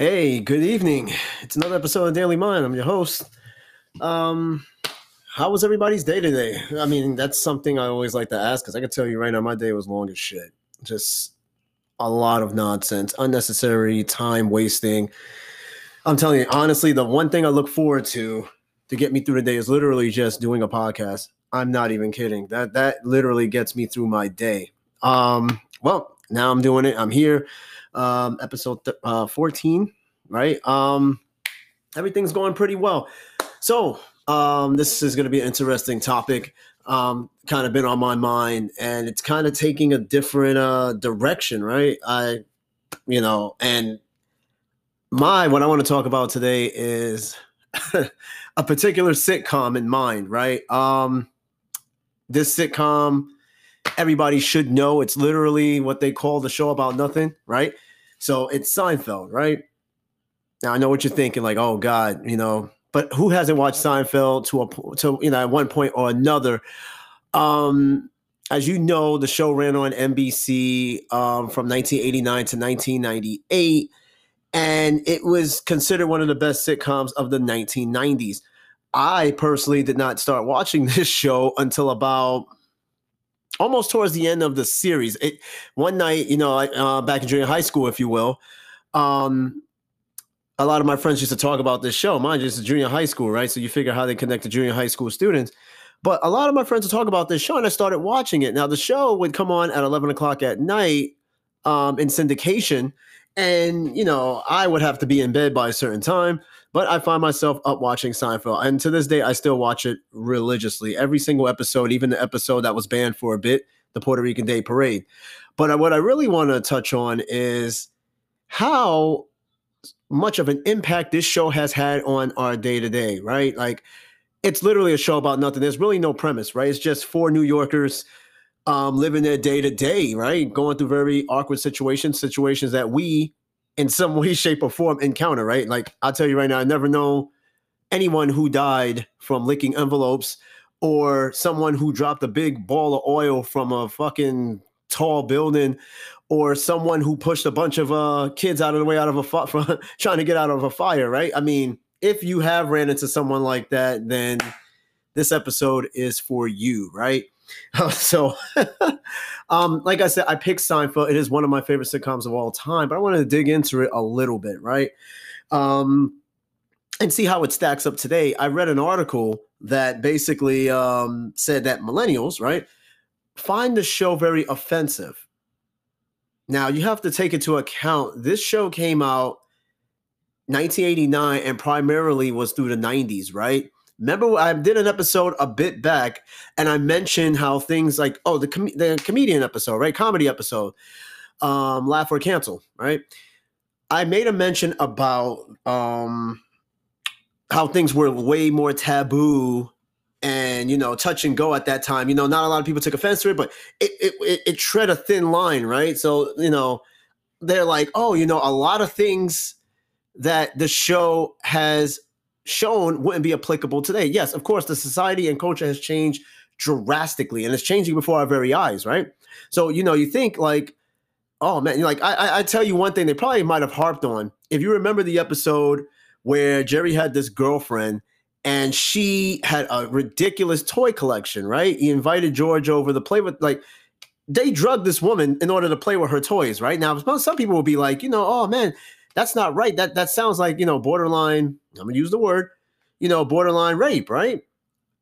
Hey, good evening. It's another episode of Daily Mind. I'm your host. Um, how was everybody's day today? I mean, that's something I always like to ask because I can tell you right now, my day was long as shit. Just a lot of nonsense, unnecessary time wasting. I'm telling you, honestly, the one thing I look forward to to get me through the day is literally just doing a podcast. I'm not even kidding. That that literally gets me through my day. Um, well, now I'm doing it. I'm here. Um, episode th- uh, 14, right? Um, everything's going pretty well. So, um, this is going to be an interesting topic. Um, kind of been on my mind, and it's kind of taking a different uh direction, right? I, you know, and my what I want to talk about today is a particular sitcom in mind, right? Um, this sitcom everybody should know. It's literally what they call the show about nothing, right? So it's Seinfeld, right? Now I know what you're thinking, like, oh God, you know, but who hasn't watched Seinfeld to a to you know at one point or another? Um, as you know, the show ran on NBC um, from 1989 to 1998, and it was considered one of the best sitcoms of the 1990s. I personally did not start watching this show until about almost towards the end of the series. It, one night, you know, uh, back in junior high school, if you will, um, a lot of my friends used to talk about this show. Mind you, it's junior high school, right? So you figure how they connect to junior high school students. But a lot of my friends would talk about this show, and I started watching it. Now, the show would come on at 11 o'clock at night um, in syndication. And, you know, I would have to be in bed by a certain time. But I find myself up watching Seinfeld. And to this day, I still watch it religiously. Every single episode, even the episode that was banned for a bit, the Puerto Rican Day Parade. But uh, what I really want to touch on is how much of an impact this show has had on our day to day, right? Like, it's literally a show about nothing. There's really no premise, right? It's just four New Yorkers um, living their day to day, right? Going through very awkward situations, situations that we in some way, shape, or form encounter, right? Like I'll tell you right now, I never know anyone who died from licking envelopes or someone who dropped a big ball of oil from a fucking tall building or someone who pushed a bunch of uh, kids out of the way out of a fi- from trying to get out of a fire, right? I mean, if you have ran into someone like that, then this episode is for you, right? so, um, like I said, I picked Seinfeld. It is one of my favorite sitcoms of all time, but I wanted to dig into it a little bit, right? Um, and see how it stacks up today. I read an article that basically um, said that millennials, right, find the show very offensive. Now, you have to take into account this show came out 1989 and primarily was through the 90s, right? Remember, I did an episode a bit back, and I mentioned how things like oh the com- the comedian episode, right, comedy episode, um, laugh or cancel, right. I made a mention about um, how things were way more taboo and you know touch and go at that time. You know, not a lot of people took offense to it, but it it, it, it tread a thin line, right? So you know, they're like, oh, you know, a lot of things that the show has shown wouldn't be applicable today. Yes, of course, the society and culture has changed drastically and it's changing before our very eyes, right? So, you know, you think like, oh man, you're like I, I tell you one thing they probably might have harped on. If you remember the episode where Jerry had this girlfriend and she had a ridiculous toy collection, right? He invited George over to play with like they drugged this woman in order to play with her toys, right? Now, some people will be like, you know, oh man, that's not right. That that sounds like you know borderline. I'm gonna use the word, you know, borderline rape, right?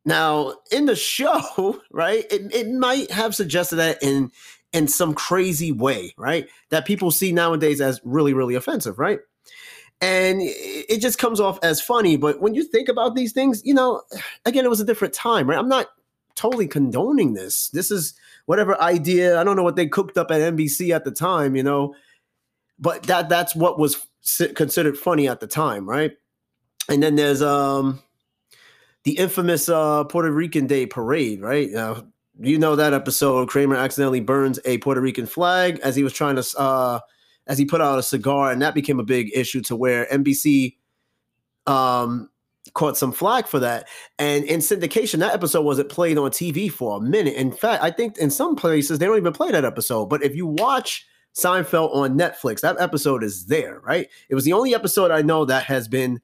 Now in the show, right, it, it might have suggested that in in some crazy way, right? That people see nowadays as really really offensive, right? And it just comes off as funny, but when you think about these things, you know, again, it was a different time, right? I'm not totally condoning this. This is whatever idea. I don't know what they cooked up at NBC at the time, you know but that that's what was considered funny at the time, right? And then there's um the infamous uh Puerto Rican Day parade, right? Uh, you know that episode Kramer accidentally burns a Puerto Rican flag as he was trying to uh as he put out a cigar and that became a big issue to where NBC um caught some flack for that. And in syndication, that episode wasn't played on TV for a minute. In fact, I think in some places they don't even play that episode. But if you watch Seinfeld on Netflix. That episode is there, right? It was the only episode I know that has been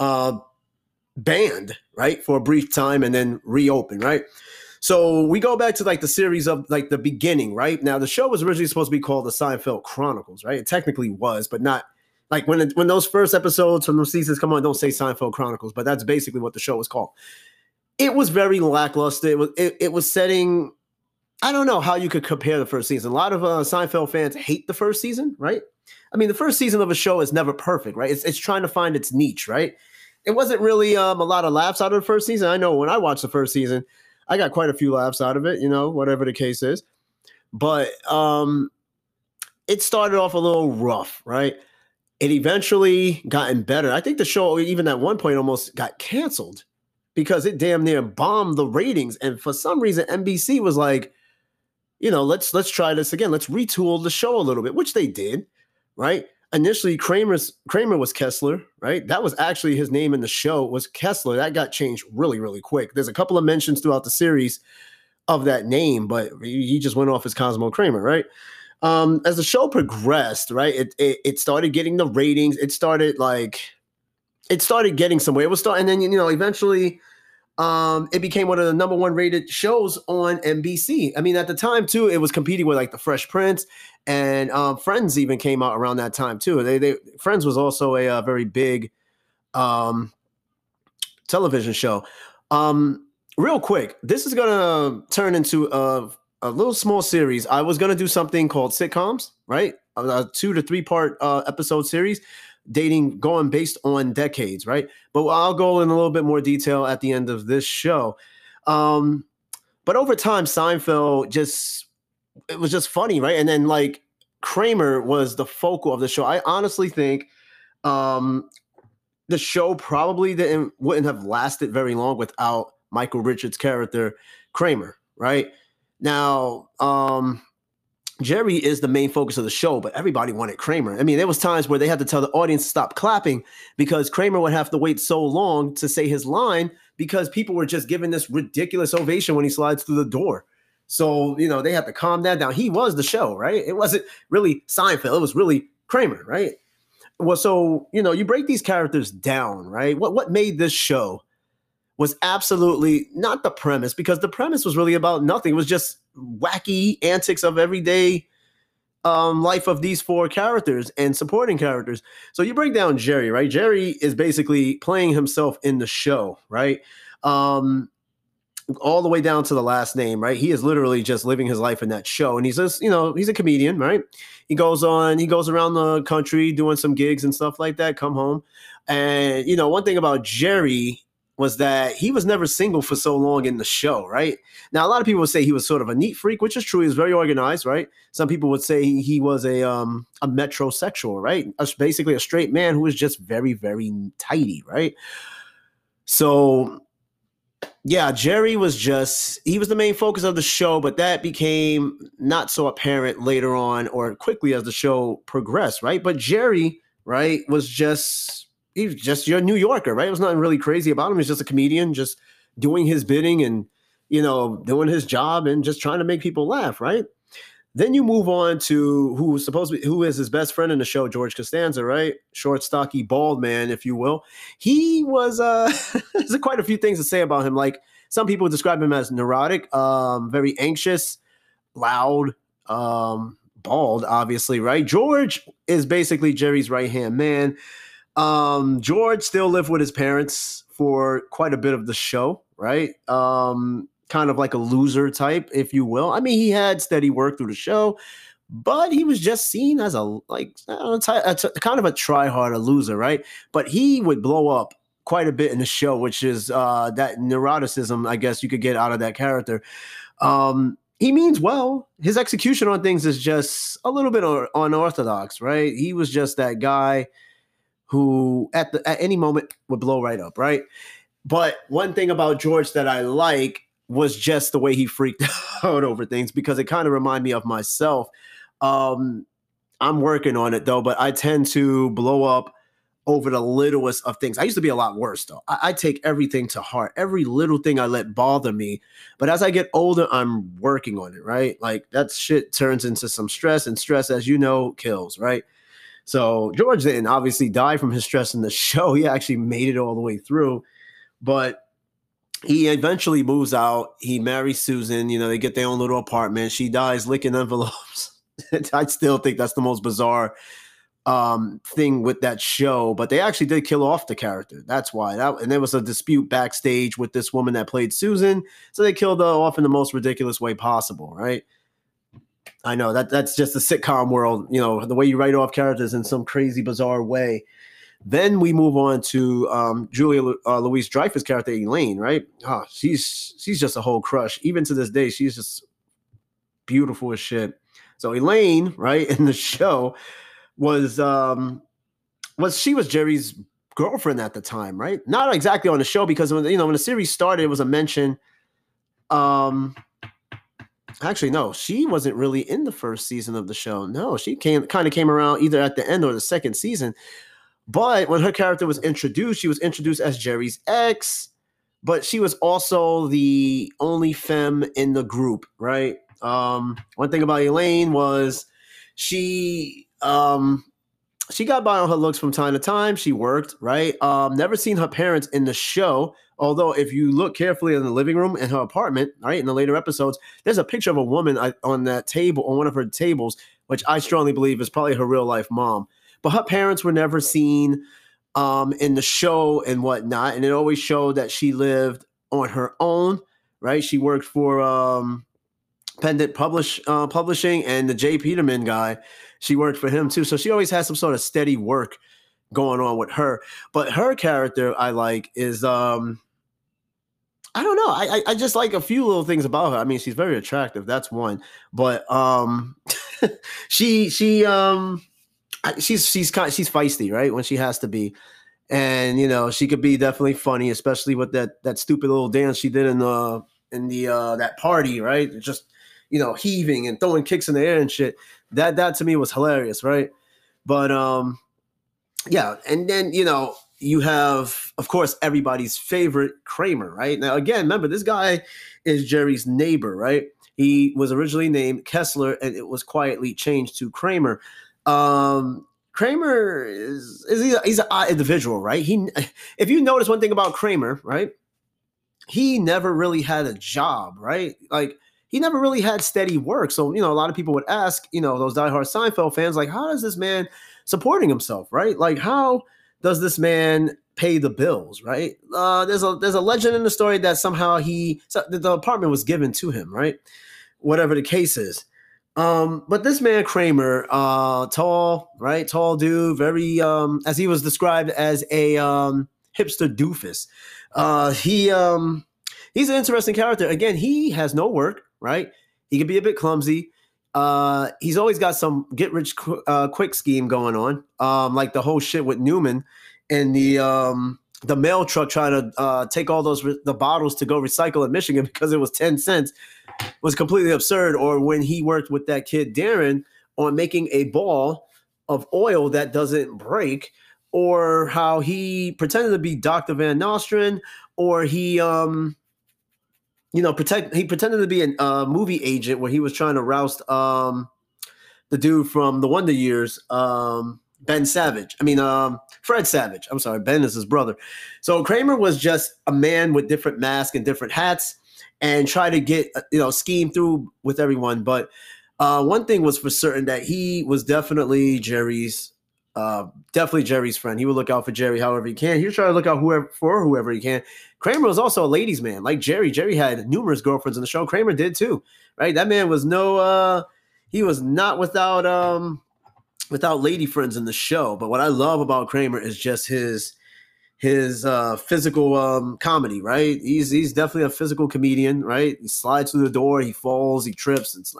uh, banned, right, for a brief time and then reopened, right? So we go back to like the series of like the beginning, right? Now the show was originally supposed to be called the Seinfeld Chronicles, right? It technically was, but not like when it, when those first episodes from those seasons come on, don't say Seinfeld Chronicles, but that's basically what the show was called. It was very lackluster. It was it, it was setting. I don't know how you could compare the first season. A lot of uh, Seinfeld fans hate the first season, right? I mean, the first season of a show is never perfect, right? It's it's trying to find its niche, right? It wasn't really um, a lot of laughs out of the first season. I know when I watched the first season, I got quite a few laughs out of it, you know, whatever the case is. But um, it started off a little rough, right? It eventually gotten better. I think the show, even at one point, almost got canceled because it damn near bombed the ratings. And for some reason, NBC was like, you know, let's let's try this again. Let's retool the show a little bit, which they did, right? Initially, Kramer's Kramer was Kessler, right? That was actually his name in the show was Kessler. That got changed really, really quick. There's a couple of mentions throughout the series of that name, but he just went off as Cosmo Kramer, right? Um, as the show progressed, right, it, it it started getting the ratings. It started like it started getting somewhere. It was starting, and then you know, eventually um, it became one of the number one rated shows on NBC. I mean, at the time too, it was competing with like The Fresh Prince and um, Friends. Even came out around that time too. They, they Friends was also a, a very big um, television show. Um, real quick, this is gonna turn into a, a little small series. I was gonna do something called sitcoms, right? A, two to three part uh, episode series dating going based on decades, right? But I'll go in a little bit more detail at the end of this show. Um, but over time, Seinfeld just it was just funny, right? And then like Kramer was the focal of the show. I honestly think um, the show probably didn't wouldn't have lasted very long without Michael Richards' character Kramer, right? Now, um, Jerry is the main focus of the show, but everybody wanted Kramer. I mean, there was times where they had to tell the audience to stop clapping because Kramer would have to wait so long to say his line because people were just giving this ridiculous ovation when he slides through the door. So, you know, they had to calm that down. He was the show, right? It wasn't really Seinfeld. It was really Kramer, right? Well, so, you know, you break these characters down, right? What what made this show was absolutely not the premise because the premise was really about nothing. It was just wacky antics of everyday um, life of these four characters and supporting characters. So you break down Jerry, right? Jerry is basically playing himself in the show, right? Um, all the way down to the last name, right? He is literally just living his life in that show. And he's just, you know, he's a comedian, right? He goes on, he goes around the country doing some gigs and stuff like that, come home. And, you know, one thing about Jerry was that he was never single for so long in the show, right? Now, a lot of people would say he was sort of a neat freak, which is true. He was very organized, right? Some people would say he was a um, a metrosexual, right? basically a straight man who was just very, very tidy, right? So, yeah, Jerry was just he was the main focus of the show, but that became not so apparent later on or quickly as the show progressed, right? But Jerry, right, was just he's just your New Yorker, right? It was nothing really crazy about him. He's just a comedian, just doing his bidding and you know doing his job and just trying to make people laugh, right? Then you move on to who's supposed to be who is his best friend in the show, George Costanza, right? Short, stocky, bald man, if you will. He was uh there's quite a few things to say about him. Like some people describe him as neurotic, um, very anxious, loud, um, bald, obviously, right? George is basically Jerry's right hand man. Um, George still lived with his parents for quite a bit of the show, right? Um, kind of like a loser type, if you will. I mean, he had steady work through the show, but he was just seen as a like know, kind of a tryhard, a loser, right? But he would blow up quite a bit in the show, which is uh, that neuroticism, I guess you could get out of that character. Um, he means well. His execution on things is just a little bit unorthodox, right? He was just that guy who at the at any moment would blow right up, right? But one thing about George that I like was just the way he freaked out over things because it kind of reminded me of myself. Um, I'm working on it though, but I tend to blow up over the littlest of things. I used to be a lot worse though. I, I, take everything to heart. Every little thing I let bother me. But as I get older, I'm working on it, right? Like that shit turns into some stress, and stress, as you know, kills, right? So George didn't obviously die from his stress in the show. He actually made it all the way through. But he eventually moves out. He marries Susan. You know, they get their own little apartment. She dies licking envelopes. I still think that's the most bizarre um, thing with that show, but they actually did kill off the character. That's why that, and there was a dispute backstage with this woman that played Susan, so they killed her off in the most ridiculous way possible, right? I know that that's just the sitcom world, you know, the way you write off characters in some crazy, bizarre way. Then we move on to um, Julia uh, Louise Dreyfus character Elaine, right? Oh, she's she's just a whole crush. Even to this day, she's just beautiful as shit. So Elaine, right, in the show, was um was she was Jerry's girlfriend at the time, right? Not exactly on the show because when you know when the series started, it was a mention. Um, actually, no, she wasn't really in the first season of the show. No, she came kind of came around either at the end or the second season. But when her character was introduced, she was introduced as Jerry's ex, but she was also the only femme in the group, right? Um, one thing about Elaine was she um, she got by on her looks from time to time. She worked, right? Um, never seen her parents in the show. Although, if you look carefully in the living room in her apartment, right, in the later episodes, there's a picture of a woman on that table, on one of her tables, which I strongly believe is probably her real life mom. But her parents were never seen um, in the show and whatnot. And it always showed that she lived on her own, right? She worked for um, Pendant Publish uh, Publishing and the J. Peterman guy she worked for him too. So she always has some sort of steady work going on with her. But her character I like is um I don't know. I, I just like a few little things about her. I mean, she's very attractive. That's one. But um she she um she's she's kind she's feisty, right? When she has to be. And you know, she could be definitely funny, especially with that that stupid little dance she did in the in the uh that party, right? Just you know, heaving and throwing kicks in the air and shit. That that to me was hilarious, right? But um yeah, and then you know, you have of course everybody's favorite Kramer, right? Now again, remember this guy is Jerry's neighbor, right? He was originally named Kessler and it was quietly changed to Kramer. Um Kramer is, is he's, an odd individual, right? He, if you notice one thing about Kramer, right, he never really had a job, right? Like he never really had steady work. So, you know, a lot of people would ask, you know, those diehard Seinfeld fans, like, how does this man supporting himself, right? Like, how does this man pay the bills, right? Uh, there's a there's a legend in the story that somehow he so the apartment was given to him, right? Whatever the case is. Um, but this man Kramer, uh, tall, right, tall dude, very um, as he was described as a um, hipster doofus. Uh, he um, he's an interesting character. Again, he has no work right? He can be a bit clumsy. Uh, he's always got some get rich qu- uh, quick scheme going on, um, like the whole shit with Newman and the um, the mail truck trying to uh, take all those re- the bottles to go recycle in Michigan because it was ten cents was completely absurd. Or when he worked with that kid Darren on making a ball of oil that doesn't break, or how he pretended to be Dr. Van Nostrand, or he um you know, protect. He pretended to be a uh, movie agent where he was trying to roust um, the dude from the Wonder Years, um, Ben Savage. I mean, um, Fred Savage. I'm sorry, Ben is his brother. So Kramer was just a man with different masks and different hats, and try to get uh, you know scheme through with everyone. But uh, one thing was for certain that he was definitely Jerry's. Uh, definitely Jerry's friend. He would look out for Jerry however he can. He was trying to look out whoever for whoever he can. Kramer was also a ladies' man, like Jerry. Jerry had numerous girlfriends in the show. Kramer did too, right? That man was no, uh, he was not without um, without lady friends in the show. But what I love about Kramer is just his his uh, physical um, comedy, right? He's he's definitely a physical comedian, right? He slides through the door, he falls, he trips. It's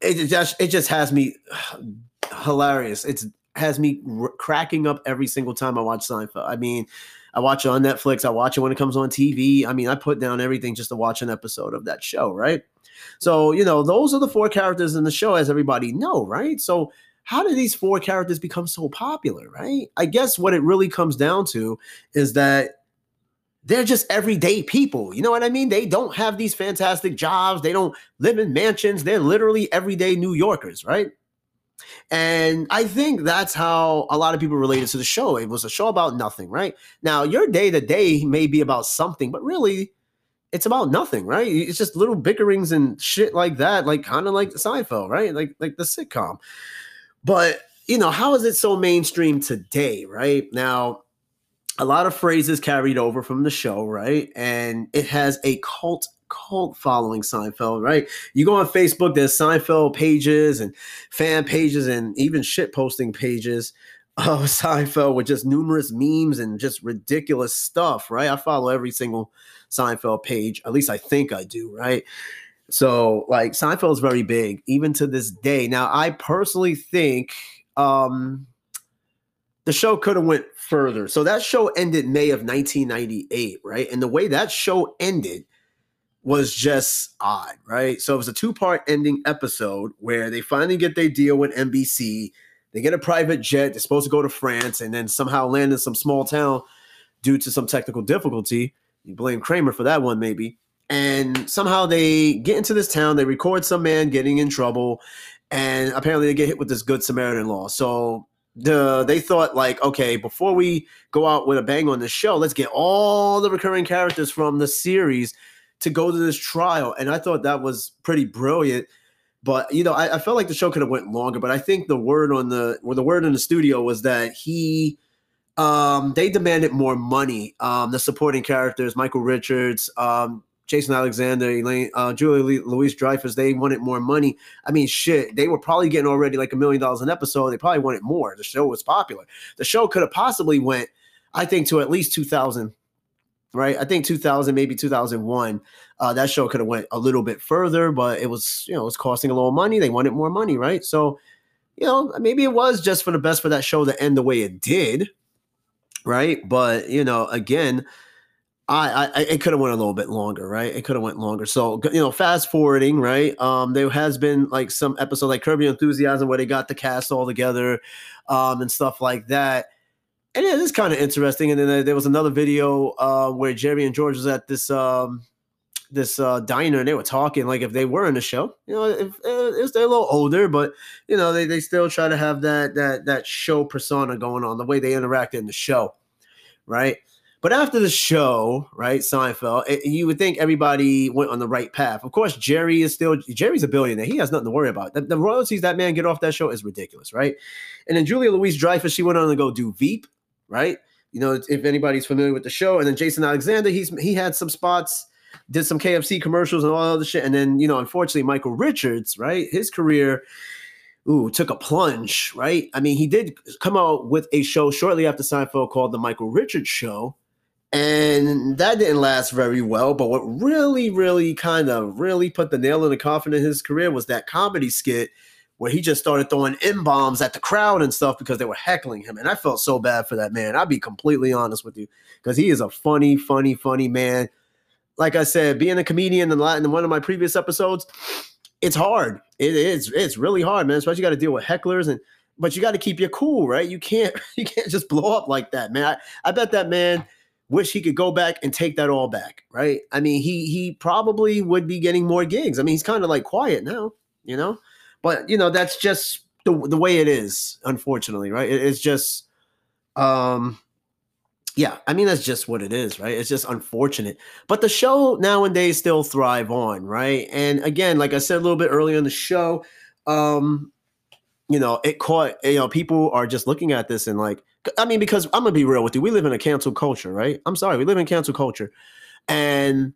it just it just has me hilarious. It's has me r- cracking up every single time I watch Seinfeld. I mean, I watch it on Netflix. I watch it when it comes on TV. I mean, I put down everything just to watch an episode of that show, right? So, you know, those are the four characters in the show, as everybody know, right? So, how did these four characters become so popular, right? I guess what it really comes down to is that they're just everyday people. You know what I mean? They don't have these fantastic jobs. They don't live in mansions. They're literally everyday New Yorkers, right? And I think that's how a lot of people related to the show. It was a show about nothing, right? Now, your day to day may be about something, but really, it's about nothing, right? It's just little bickerings and shit like that, like kind of like the Seinfeld, right? Like like the sitcom. But you know, how is it so mainstream today, right? Now, a lot of phrases carried over from the show, right? And it has a cult cult following Seinfeld, right? You go on Facebook, there's Seinfeld pages and fan pages and even shit posting pages of Seinfeld with just numerous memes and just ridiculous stuff, right? I follow every single Seinfeld page. At least I think I do, right? So like Seinfeld is very big, even to this day. Now, I personally think um the show could have went further. So that show ended May of 1998, right? And the way that show ended was just odd, right? So it was a two-part ending episode where they finally get their deal with NBC. They get a private jet. They're supposed to go to France and then somehow land in some small town due to some technical difficulty. You blame Kramer for that one, maybe. And somehow they get into this town. They record some man getting in trouble, and apparently they get hit with this Good Samaritan law. So the they thought like, okay, before we go out with a bang on the show, let's get all the recurring characters from the series to go to this trial. And I thought that was pretty brilliant. But you know, I, I felt like the show could have went longer. But I think the word on the or the word in the studio was that he um they demanded more money. Um the supporting characters, Michael Richards, um, Jason Alexander, Elaine, uh, Julia Louise Dreyfus, they wanted more money. I mean, shit, they were probably getting already like a million dollars an episode. They probably wanted more. The show was popular. The show could have possibly went, I think, to at least two thousand. Right, I think 2000, maybe 2001. Uh, that show could have went a little bit further, but it was, you know, it was costing a little money. They wanted more money, right? So, you know, maybe it was just for the best for that show to end the way it did, right? But you know, again, I, I it could have went a little bit longer, right? It could have went longer. So you know, fast forwarding, right? Um, there has been like some episode like Your Enthusiasm where they got the cast all together, um, and stuff like that. And yeah, it is kind of interesting. And then there was another video uh, where Jerry and George was at this um, this uh, diner and they were talking like if they were in the show. You know, if, if they're a little older, but you know they they still try to have that that that show persona going on, the way they interacted in the show, right? But after the show, right, Seinfeld, it, you would think everybody went on the right path. Of course, Jerry is still Jerry's a billionaire. He has nothing to worry about. The, the royalties that man get off that show is ridiculous, right? And then Julia Louise Dreyfus, she went on to go do Veep, right? You know, if anybody's familiar with the show, and then Jason Alexander, he's he had some spots, did some KFC commercials and all other shit, and then you know, unfortunately, Michael Richards, right, his career ooh, took a plunge, right? I mean, he did come out with a show shortly after Seinfeld called The Michael Richards Show, and that didn't last very well. But what really, really kind of really put the nail in the coffin in his career was that comedy skit where he just started throwing M bombs at the crowd and stuff because they were heckling him. And I felt so bad for that man. I'll be completely honest with you because he is a funny, funny, funny man. Like I said, being a comedian in, one of my previous episodes, it's hard. It is. It's really hard, man. Especially you got to deal with hecklers and but you got to keep your cool, right? You can't you can't just blow up like that, man. I, I bet that man wish he could go back and take that all back, right? I mean, he he probably would be getting more gigs. I mean, he's kind of like quiet now, you know, but you know that's just the the way it is, unfortunately, right? It, it's just, um, yeah, I mean that's just what it is, right? It's just unfortunate, but the show nowadays still thrive on, right? And again, like I said a little bit earlier in the show, um, you know, it caught, you know, people are just looking at this and like I mean, because I'm gonna be real with you. We live in a cancel culture, right? I'm sorry, we live in cancel culture, and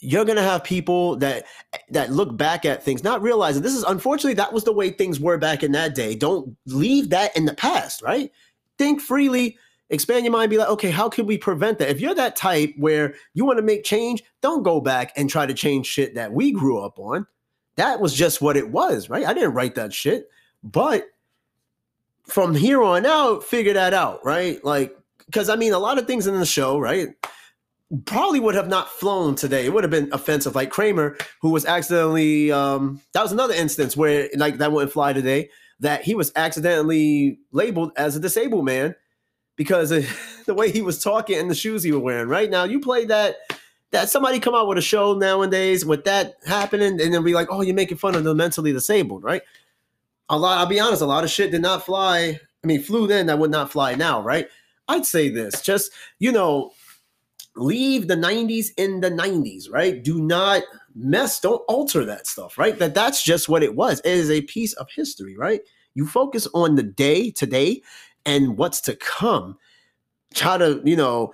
you're gonna have people that that look back at things, not realizing this is unfortunately that was the way things were back in that day. Don't leave that in the past, right? Think freely, expand your mind, be like, okay, how can we prevent that? If you're that type where you want to make change, don't go back and try to change shit that we grew up on. That was just what it was, right? I didn't write that shit, but from here on out, figure that out, right? Like, because I mean, a lot of things in the show, right? Probably would have not flown today. It would have been offensive, like Kramer, who was accidentally. Um, that was another instance where, like, that wouldn't fly today. that he was accidentally labeled as a disabled man because the way he was talking and the shoes he was wearing. Right now, you play that that somebody come out with a show nowadays with that happening, and then be like, "Oh, you're making fun of the mentally disabled," right? A lot. I'll be honest. A lot of shit did not fly. I mean, flew then that would not fly now, right? I'd say this. Just you know, leave the 90s in the 90s right do not mess don't alter that stuff right that that's just what it was it is a piece of history right you focus on the day today and what's to come try to you know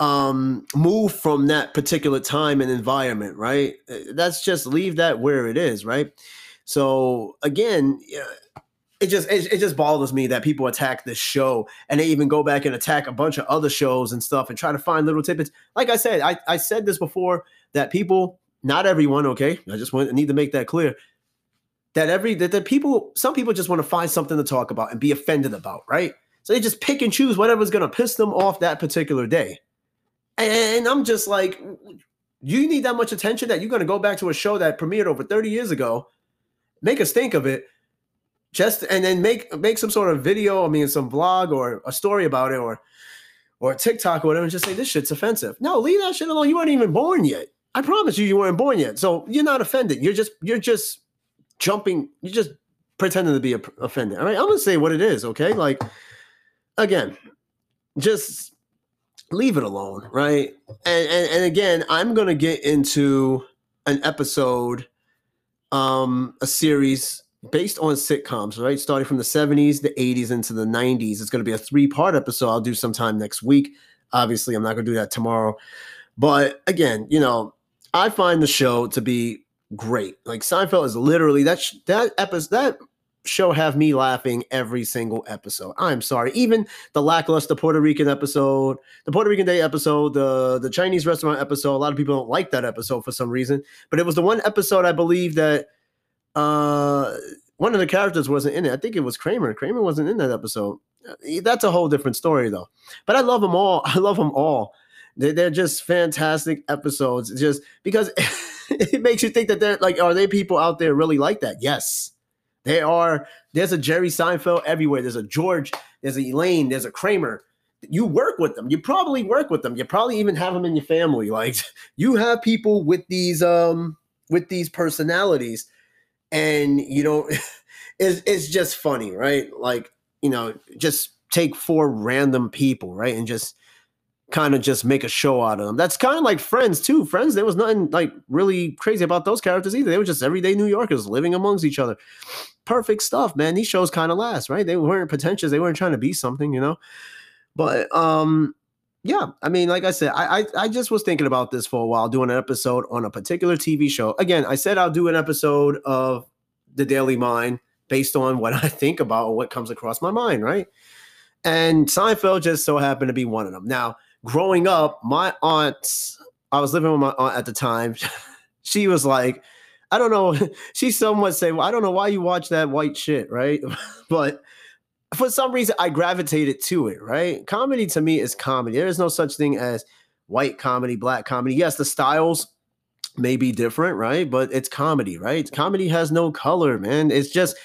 um move from that particular time and environment right that's just leave that where it is right so again it just it, it, just bothers me that people attack this show and they even go back and attack a bunch of other shows and stuff and try to find little tidbits. Like I said, I, I said this before that people, not everyone, okay, I just want need to make that clear. That every that the people, some people just want to find something to talk about and be offended about, right? So they just pick and choose whatever's gonna piss them off that particular day. And I'm just like, you need that much attention that you're gonna go back to a show that premiered over 30 years ago, make us think of it, just and then make make some sort of video, I mean, some vlog or a story about it, or or TikTok or whatever, and just say this shit's offensive. No, leave that shit alone. You weren't even born yet. I promise you, you weren't born yet. So you're not offended. You're just you're just jumping. You're just pretending to be offended. All right, I'm gonna say what it is. Okay, like again, just leave it alone, right? And and, and again, I'm gonna get into an episode, um, a series based on sitcoms, right? Starting from the 70s, the 80s, into the 90s. It's going to be a three part episode. I'll do sometime next week. Obviously, I'm not going to do that tomorrow. But again, you know, I find the show to be great. Like Seinfeld is literally that sh- that episode that show have me laughing every single episode. I'm sorry, even the lackluster Puerto Rican episode, the Puerto Rican Day episode, the the Chinese restaurant episode. A lot of people don't like that episode for some reason, but it was the one episode I believe that uh, one of the characters wasn't in it. I think it was Kramer. Kramer wasn't in that episode. Uh, that's a whole different story, though. But I love them all. I love them all. They're, they're just fantastic episodes. Just because it makes you think that they're like, are they people out there really like that? Yes, they are. There's a Jerry Seinfeld everywhere. There's a George. There's a Elaine. There's a Kramer. You work with them. You probably work with them. You probably even have them in your family. Like you have people with these um with these personalities and you know it's, it's just funny right like you know just take four random people right and just kind of just make a show out of them. That's kind of like friends too. Friends there was nothing like really crazy about those characters either. They were just everyday new yorkers living amongst each other. Perfect stuff man. These shows kind of last right? They weren't pretentious. They weren't trying to be something you know? But um yeah, I mean, like I said, I, I, I just was thinking about this for a while, doing an episode on a particular TV show. Again, I said I'll do an episode of the Daily Mind based on what I think about or what comes across my mind, right? And Seinfeld just so happened to be one of them. Now, growing up, my aunt, I was living with my aunt at the time. she was like, I don't know. She somewhat say, well, I don't know why you watch that white shit, right? but for some reason I gravitated to it, right? Comedy to me is comedy. There is no such thing as white comedy, black comedy. Yes, the styles may be different, right? But it's comedy, right? Comedy has no color, man. It's just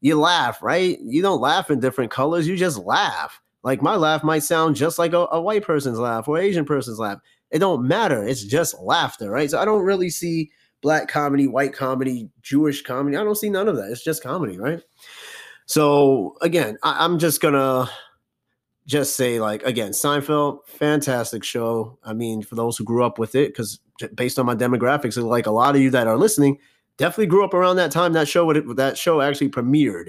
you laugh, right? You don't laugh in different colors, you just laugh. Like my laugh might sound just like a, a white person's laugh or Asian person's laugh. It don't matter. It's just laughter, right? So I don't really see black comedy, white comedy, Jewish comedy. I don't see none of that. It's just comedy, right? So again, I, I'm just gonna just say like again, Seinfeld, fantastic show. I mean, for those who grew up with it, because based on my demographics, like a lot of you that are listening, definitely grew up around that time that show What that show actually premiered,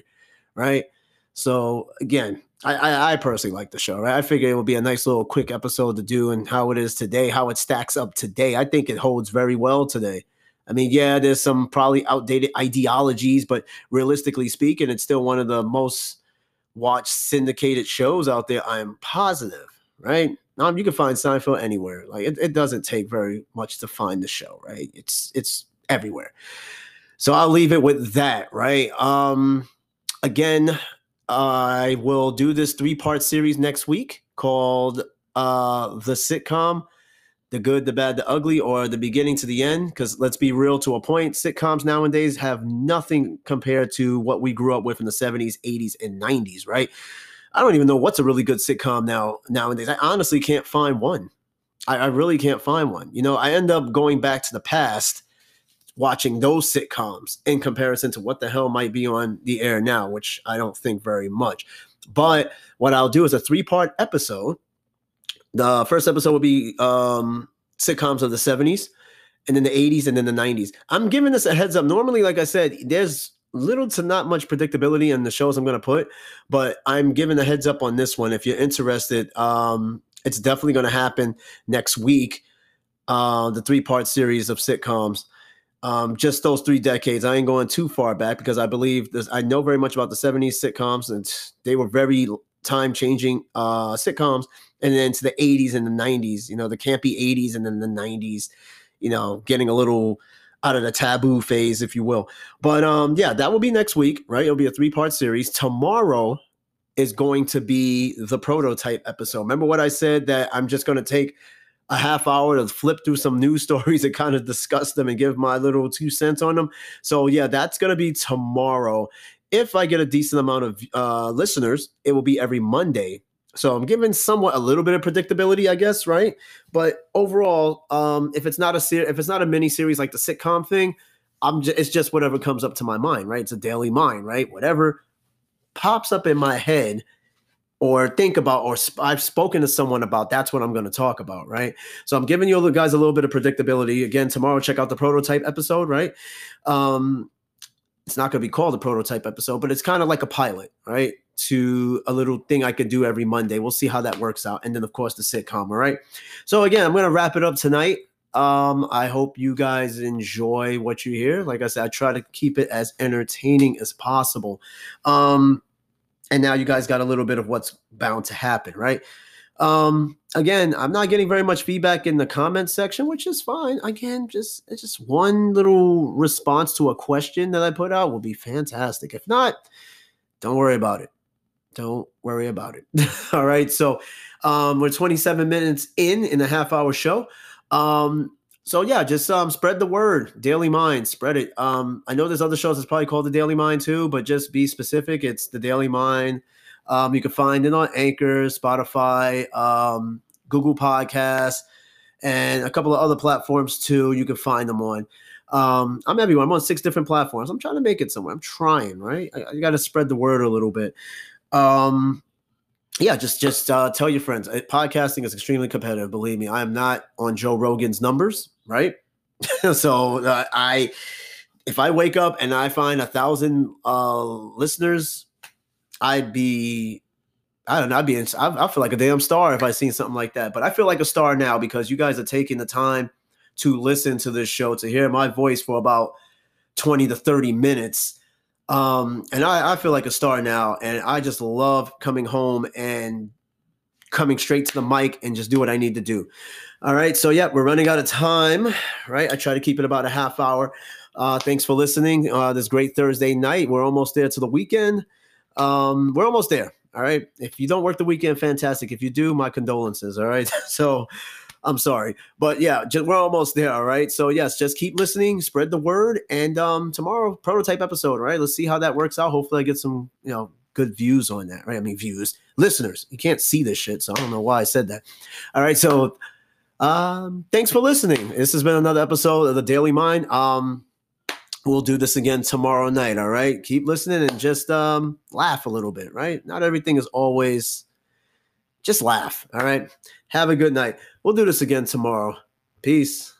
right? So again, I, I, I personally like the show, right? I figure it would be a nice little quick episode to do and how it is today, how it stacks up today. I think it holds very well today. I mean, yeah, there's some probably outdated ideologies, but realistically speaking, it's still one of the most watched syndicated shows out there. I am positive, right? Um, you can find Seinfeld anywhere. Like it, it doesn't take very much to find the show, right? It's it's everywhere. So I'll leave it with that, right? Um, again, I will do this three part series next week called uh the sitcom the good, the bad, the ugly, or the beginning to the end. Because let's be real to a point, sitcoms nowadays have nothing compared to what we grew up with in the 70s, 80s, and 90s, right? I don't even know what's a really good sitcom now nowadays. I honestly can't find one. I, I really can't find one. You know, I end up going back to the past watching those sitcoms in comparison to what the hell might be on the air now, which I don't think very much. But what I'll do is a three part episode the first episode will be um, sitcoms of the 70s and then the 80s and then the 90s. I'm giving this a heads up. Normally, like I said, there's little to not much predictability in the shows I'm going to put, but I'm giving a heads up on this one. If you're interested, um, it's definitely going to happen next week. Uh, the three part series of sitcoms. Um, just those three decades. I ain't going too far back because I believe this. I know very much about the 70s sitcoms, and they were very time changing uh, sitcoms and then to the 80s and the 90s, you know, the campy 80s and then the 90s, you know, getting a little out of the taboo phase, if you will. But um, yeah, that will be next week, right? It'll be a three part series. Tomorrow is going to be the prototype episode. Remember what I said that I'm just going to take a half hour to flip through some news stories and kind of discuss them and give my little two cents on them. So yeah, that's to be tomorrow. If I get a decent amount of uh, listeners, it will be every Monday so I'm giving somewhat a little bit of predictability, I guess, right? But overall, um, if it's not a ser- if it's not a mini series like the sitcom thing, I'm just, it's just whatever comes up to my mind, right? It's a daily mind, right? Whatever pops up in my head or think about or sp- I've spoken to someone about, that's what I'm going to talk about, right? So I'm giving you guys a little bit of predictability. Again, tomorrow check out the prototype episode, right? Um, it's not going to be called a prototype episode, but it's kind of like a pilot, right? To a little thing I could do every Monday. We'll see how that works out. And then, of course, the sitcom, all right? So, again, I'm going to wrap it up tonight. Um, I hope you guys enjoy what you hear. Like I said, I try to keep it as entertaining as possible. Um, and now you guys got a little bit of what's bound to happen, right? Um, again, I'm not getting very much feedback in the comment section, which is fine. Again, just it's just one little response to a question that I put out will be fantastic. If not, don't worry about it. Don't worry about it. All right. So um, we're 27 minutes in in a half hour show. Um, so yeah, just um, spread the word. Daily Mind, spread it. Um, I know there's other shows that's probably called the Daily Mind too, but just be specific. It's the Daily Mind. Um, you can find it on Anchor, Spotify, um, Google Podcasts, and a couple of other platforms too. You can find them on. Um, I'm everywhere. I'm on six different platforms. I'm trying to make it somewhere. I'm trying, right? I, I got to spread the word a little bit. Um, yeah, just just uh, tell your friends. Podcasting is extremely competitive. Believe me, I am not on Joe Rogan's numbers, right? so uh, I, if I wake up and I find a thousand uh, listeners I'd be I don't know. I'd be. I, I feel like a damn star if I seen something like that. But I feel like a star now because you guys are taking the time to listen to this show to hear my voice for about twenty to thirty minutes. Um, and I, I feel like a star now, and I just love coming home and coming straight to the mic and just do what I need to do. All right. So yeah, we're running out of time. Right. I try to keep it about a half hour. Uh, thanks for listening. Uh, this great Thursday night. We're almost there to the weekend. Um, we're almost there. All right. If you don't work the weekend, fantastic. If you do, my condolences. All right. so I'm sorry, but yeah, we're almost there. All right. So yes, just keep listening, spread the word, and um, tomorrow prototype episode. Right. Let's see how that works out. Hopefully, I get some you know good views on that. Right. I mean, views, listeners. You can't see this shit, so I don't know why I said that. All right. So um, thanks for listening. This has been another episode of the Daily Mind. Um, we'll do this again tomorrow night. All right. Keep listening and just um, laugh a little bit, right? Not everything is always just laugh. All right. Have a good night. We'll do this again tomorrow. Peace.